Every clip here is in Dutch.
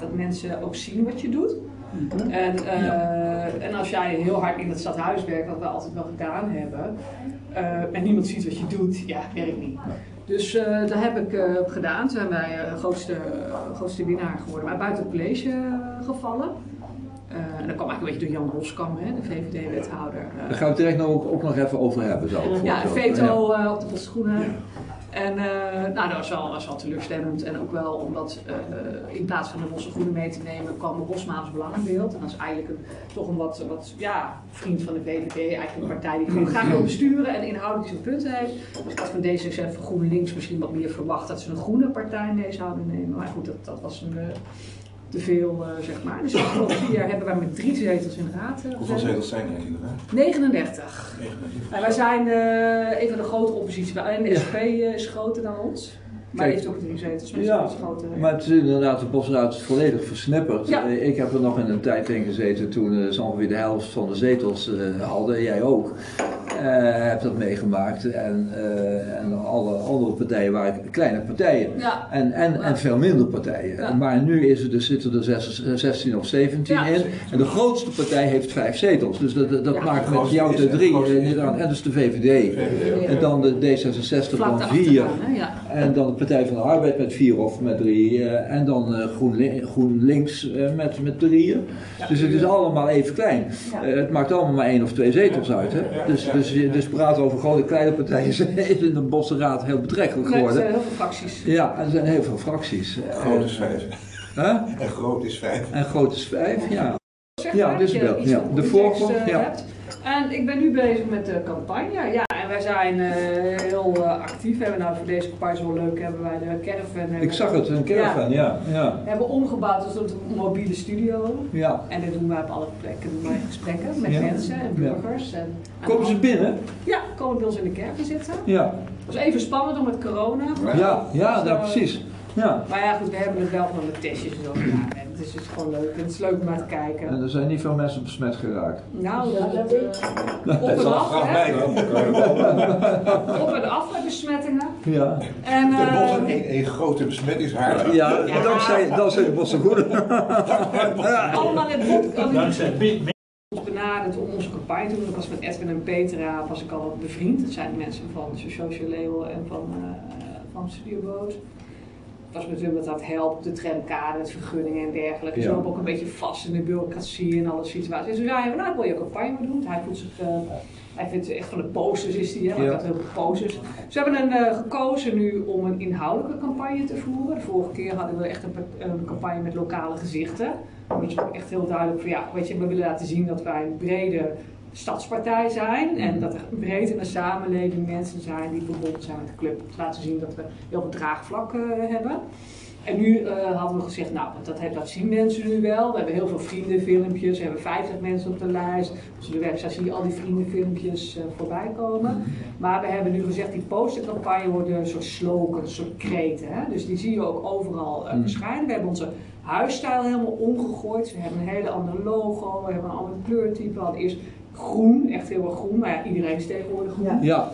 dat mensen ook zien wat je doet. En, eh, en als jij heel hard in het stadhuis werkt, wat we altijd wel gedaan hebben, eh, en niemand ziet wat je doet, ja, werkt niet. Dus eh, dat heb ik gedaan. Toen zijn wij eh, grootste, grootste winnaar geworden, maar buiten het college gevallen. Eh, en dat kwam eigenlijk een beetje door Jan Roskam, hè, de VVD-wethouder. Daar gaan we het direct nog ook, ook nog even over hebben. Zo, Ja, een veto op de Groene. En eh, nou, dat was wel, was wel teleurstellend. En ook wel omdat eh, in plaats van de Bosse Groene mee te nemen, kwam de Bosmaals Belang in beeld. En dat is eigenlijk een, toch een wat, wat ja, vriend van de VVD, eigenlijk een partij die gewoon graag wil besturen en inhoudelijk zijn punten heeft. Dus ik had van D66 van GroenLinks misschien wat meer verwacht dat ze een groene partij mee zouden nemen. Maar goed, dat, dat was een, eh, te veel, eh, zeg maar. Dus de afgelopen vier jaar hebben wij met drie zetels in de raad eh, Hoeveel zetels zijn er inderdaad? 39. 39. En wij zijn eh, een van de grote oppositie. Alleen de SP eh, is groter dan ons. Maar Kijk. heeft ook drie zetels. Maar Ja, groter. Maar het is inderdaad, de bosraad is volledig versnipperd. Ja. Ik heb er nog in een tijd in gezeten toen ze ongeveer de helft van de zetels eh, hadden. Jij ook. Eh heb dat meegemaakt. En, eh, en alle andere partijen waren kleine partijen. Ja. En, en, en veel minder partijen. Ja. Maar nu is er dus, zitten er zes- 16 of 17 Ja. in. En de grootste partij heeft vijf zetels. Dus dat, dat Ja. maakt met jou is- de drie. eh, is- Nederland. En dus de VVD. VVD. En dan de D66 Vlak van vier. En dan de Partij van de Arbeid met vier of met drie. eh, en dan eh, GroenLi- GroenLinks eh, met, met drieën. Dus het is allemaal even klein. Ja. Eh, het maakt allemaal maar één of twee zetels uit. Hè? Dus, dus, je- dus praten over grote kleine partijen is in de Bossenraad heel betrekkelijk Nee, er geworden. zijn heel veel fracties. Ja, er zijn heel veel fracties. Groot Eh, is vijf. hè? En groot is vijf. En groot is vijf, ja. Zeg Ja, maar je wel, ja. De voorgrond, eh, ja. hebt. En ik ben nu bezig met de campagne. Ja, en wij zijn eh, heel eh, actief. We hebben nou voor deze campagne zo leuk hebben wij de caravan. hebben Ik zag het, een caravan, ja. ja. We hebben omgebouwd tot een mobiele studio. ja. En dat doen wij op alle plekken. Doen wij gesprekken met Ja. mensen en burgers. En, Komen ze binnen? Ja, komen bij ons in de kerk zitten. Ja, Het was even spannend om met corona. ja, ja, Dus, ja eh, precies. Ja. Maar ja, goed, we hebben het wel gewoon met testjes en zo gedaan. Het is dus gewoon leuk. En het is leuk om naar te kijken. En er zijn niet veel mensen besmet geraakt. Nou, dat, eh, op en af, Op en af met besmettingen. Ja. En, De eh, bos één, één grote besmettingshaard. Ja, Ja. dankzij, dankzij de Groene. allemaal in het. Dankzij benaderd om onze campagne te doen. Ik was met Edwin en Petra was ik al wat bevriend. Dat zijn de mensen van Social Label en van, eh van Studio Boot. Was natuurlijk dat dat helpt, de tramkader, het vergunningen en dergelijke. Ja. Ze lopen ook een beetje vast in de bureaucratie en alle situaties. Dus toen zeiden we, nou ik wil je campagne doen. Hij voelt zich... eh, hij vindt echt van de posters is hij, hè? want Ja. ik had heel veel posters. We hebben een, eh, gekozen nu om een inhoudelijke campagne te voeren. De vorige keer hadden we echt een, pa- een campagne met lokale gezichten. Dat is ook echt heel duidelijk van ja, weet je, we willen laten zien dat wij een brede stadspartij zijn. En dat er breed in de samenleving mensen zijn die verbonden zijn met de club. Om te laten zien dat we heel veel draagvlak eh, hebben. En nu eh, hadden we gezegd, nou, dat, dat zien mensen nu wel. We hebben heel veel vriendenfilmpjes. We hebben 50 mensen op de lijst. Op de website zie je al die vriendenfilmpjes eh, voorbij komen. Maar we hebben nu gezegd, die postercampagne worden een soort slogans, een soort kreten. Hè? Dus die zie je ook overal Mm. verschijnen. We hebben onze huisstijl helemaal omgegooid. We hebben een hele andere logo. We hebben een ander kleurtype. Hadden eerst groen, echt heel erg groen. Maar ja, iedereen is tegenwoordig groen. Ja,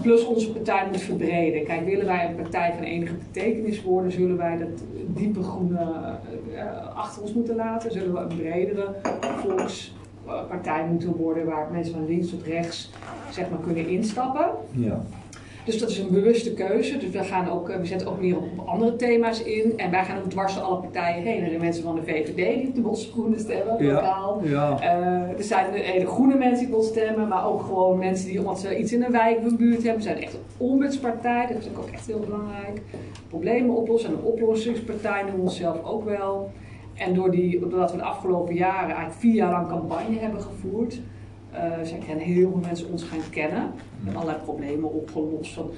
Plus onze partij moet verbreden. Kijk, willen wij een partij van enige betekenis worden, zullen wij dat diepe groene eh, achter ons moeten laten. Zullen we een bredere volkspartij moeten worden waar mensen van links tot rechts zeg maar, kunnen instappen. ja. Dus dat is een bewuste keuze. Dus we, gaan ook, eh, we zetten ook meer op, op andere thema's in. En wij gaan ook dwars door alle partijen heen. Er zijn mensen van de VVD die op de Bosse Groene stemmen, lokaal. ja. Eh, er zijn hele groene mensen die wil stemmen, maar ook gewoon mensen die omdat ze iets in een wijk of een buurt hebben. We zijn echt een ombudspartij, dat vind ik ook echt heel belangrijk. Problemen oplossen en een oplossingspartij noemen we onszelf ook wel. En door die, doordat we de afgelopen jaren eigenlijk vier jaar lang campagne hebben gevoerd, eh zijn gaan heel veel mensen ons gaan kennen. We hebben allerlei problemen opgelost. Van,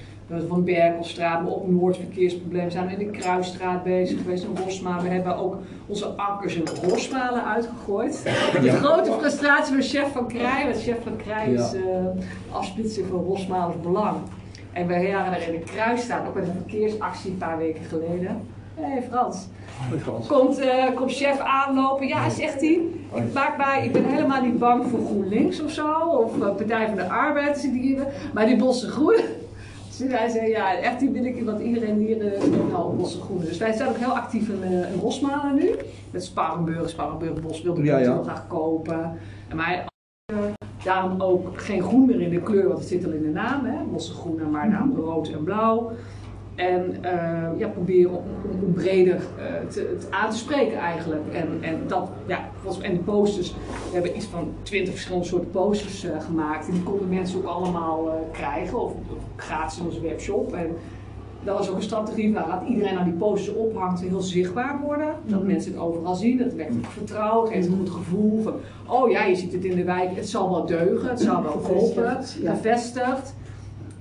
van Berkelstraat, maar ook Noordverkeersproblemen. Zijn we in de Kruisstraat bezig geweest, in Rosmalen. We hebben ook onze ankers in Rosmalen uitgegooid. De grote frustratie van chef van Krij. Want chef van Krij is Ja. eh afsplitsing van Rosmalens Belang. En wij waren er in de Kruisstraat, ook met een verkeersactie een paar weken geleden. Hé hey Frans, komt, eh, komt chef aanlopen. Ja, zegt hij. Ik, maak mij, ik ben helemaal niet bang voor GroenLinks of zo. Of eh, Partij van de Arbeid. die- Maar die bosse groen. Dus wij zeggen, ja, echt die wil ik, want iedereen hier uh, nou op Bosse Groene. Dus wij zijn ook heel actief in, uh, in Rosmalen nu. Met Sparenburg, Sparenburg Bos wilde ik Ja, ja. graag kopen. En uh, daarom ook geen groen meer in de kleur, want het zit al in de naam, hè. Bosse Groene, maar daarom rood en blauw. En uh, ja, proberen om, om breder uh, te, te, aan te spreken eigenlijk. En, en, dat, ja, en de posters, we hebben iets van twintig verschillende soorten posters uh, gemaakt. En die konden mensen ook allemaal krijgen, of, of, gratis in onze webshop. En dat was ook een strategie, nou, laat iedereen aan die posters ophangen, ze heel zichtbaar worden. Dat mm. mensen het overal zien, dat wekt ook vertrouwen, geeft een goed gevoel van, oh ja, je ziet het in de wijk, het zal wel deugen, het zal wel kloppen, gevestigd.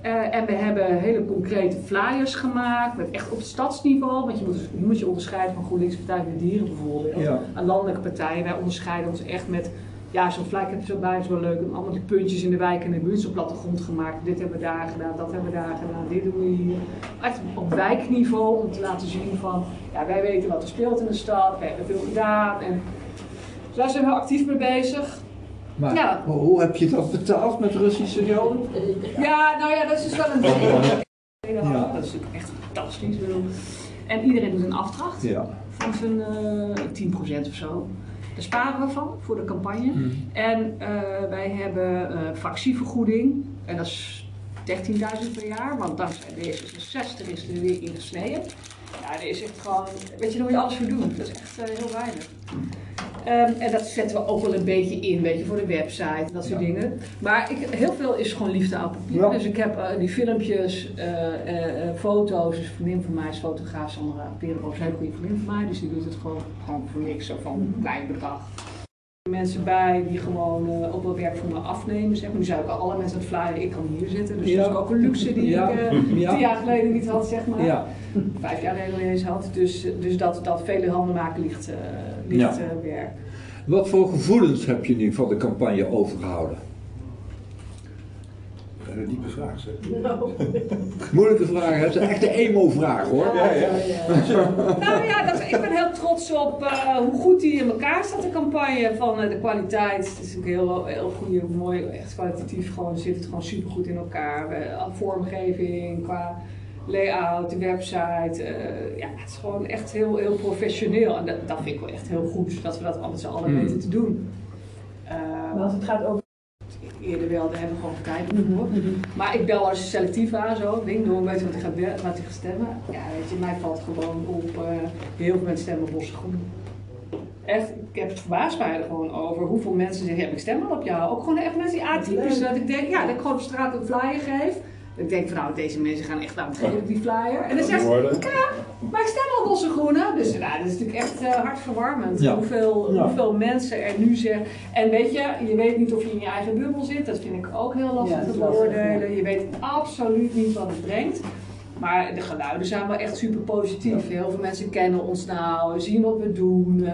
Uh, en we hebben hele concrete flyers gemaakt, met echt op stadsniveau. Want je moet, je moet je onderscheiden van GroenLinks Partij voor de Dieren bijvoorbeeld. Ja. Aan landelijke partijen. Wij onderscheiden ons echt met, ja, zo'n flyer heb je zo bij, is wel leuk. Allemaal die puntjes in de wijk en de buurt, zo'n plattegrond gemaakt. Dit hebben we daar gedaan, dat hebben we daar gedaan, dit doen we hier. Echt op wijkniveau om te laten zien van, ja, wij weten wat er speelt in de stad, we hebben veel gedaan. En dus daar zijn we actief mee bezig. Maar Ja. hoe heb je dat betaald met Russische joden? Ja, nou ja, dat is dus wel een ding. Ja. Dat is natuurlijk echt fantastisch. En iedereen doet een afdracht Ja. van zijn eh 10% of zo. Daar sparen we van voor de campagne. Hmm. En eh, wij hebben eh fractievergoeding. En dat is 13.000 per jaar. Want dankzij D66 is er weer ingesneden. Ja, er is echt gewoon... Weet je, daar moet je alles voor doen. Dat is echt heel weinig. Um, en dat zetten we ook wel een beetje in, weet je, voor de website, dat soort Ja. dingen. Maar ik, heel veel is gewoon liefde aan papier. Ja. Dus ik heb uh, die filmpjes, uh, uh, foto's. Dus een vriendin van mij is fotograaf, Sandra Perenboom is een hele goede vriendin van mij. Dus die doet het gewoon, gewoon voor niks, zo van een klein bedrag. Mensen bij die gewoon ook wel werk voor me afnemen. Zeg maar. Nu zijn ook alle mensen aan het flyen, ik kan hier zitten. Dus Ja. dat is ook een luxe die ik tien Ja. jaar geleden niet had, zeg maar. Ja. Vijf jaar geleden niet eens had. Dus, dus dat, dat vele handen maken ligt, ligt Ja. werk. Wat voor gevoelens heb je nu van de campagne overgehouden? Een diepe vraag zeg. Moeilijke vraag, het is echt een emo-vraag hoor. Ja, ja. Nou ja, dat, ik ben heel trots op uh, hoe goed die in elkaar staat, de campagne. Van uh, de kwaliteit. Het is een heel, heel goede, mooi, echt kwalitatief. Gewoon zit het gewoon super goed in elkaar. Uh, vormgeving, qua layout, de website. Uh, ja, het is gewoon echt heel, heel professioneel. En dat, dat vind ik wel echt heel goed, dat we dat altijd z'n allen Mm. weten te doen. Maar als het gaat over. Eerder wel, daar hebben we gewoon kijken voor. Maar ik bel als selectief aan, zo, ding dong, weet je wat ik ga, wat ik ga stemmen. Ja, weet je, mij valt gewoon op, uh, heel veel mensen stemmen op Groen. Echt, ik heb het verbaasd mij er gewoon over hoeveel mensen zeggen, ja, ik stem al op jou. Ook gewoon echt mensen die atypisch, dat ik denk, ja, dat ik gewoon op straat een flyer geef. Ik denk van nou, deze mensen gaan echt aan het geven op die flyer. En dan zeggen ze, ja, maar ik stem al Bosse Groene. Dus nou, dat is natuurlijk echt uh, hartverwarmend. Ja. Hoeveel, Ja. hoeveel mensen er nu zeggen. En weet je, je weet niet of je in je eigen bubbel zit. Dat vind ik ook heel lastig Ja, te beoordelen. Je weet absoluut niet wat het brengt. Maar de geluiden zijn wel echt super positief. Heel veel mensen kennen ons nou, zien wat we doen. uh,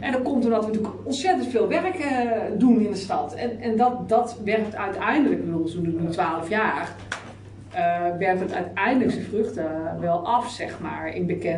en dat komt doordat we natuurlijk ontzettend veel werk uh, doen in de stad. En, en dat, dat werkt uiteindelijk, ik bedoel, we doen nu 12 jaar. Uh, werkt het uiteindelijk zijn vruchten wel af, zeg maar, in bekend.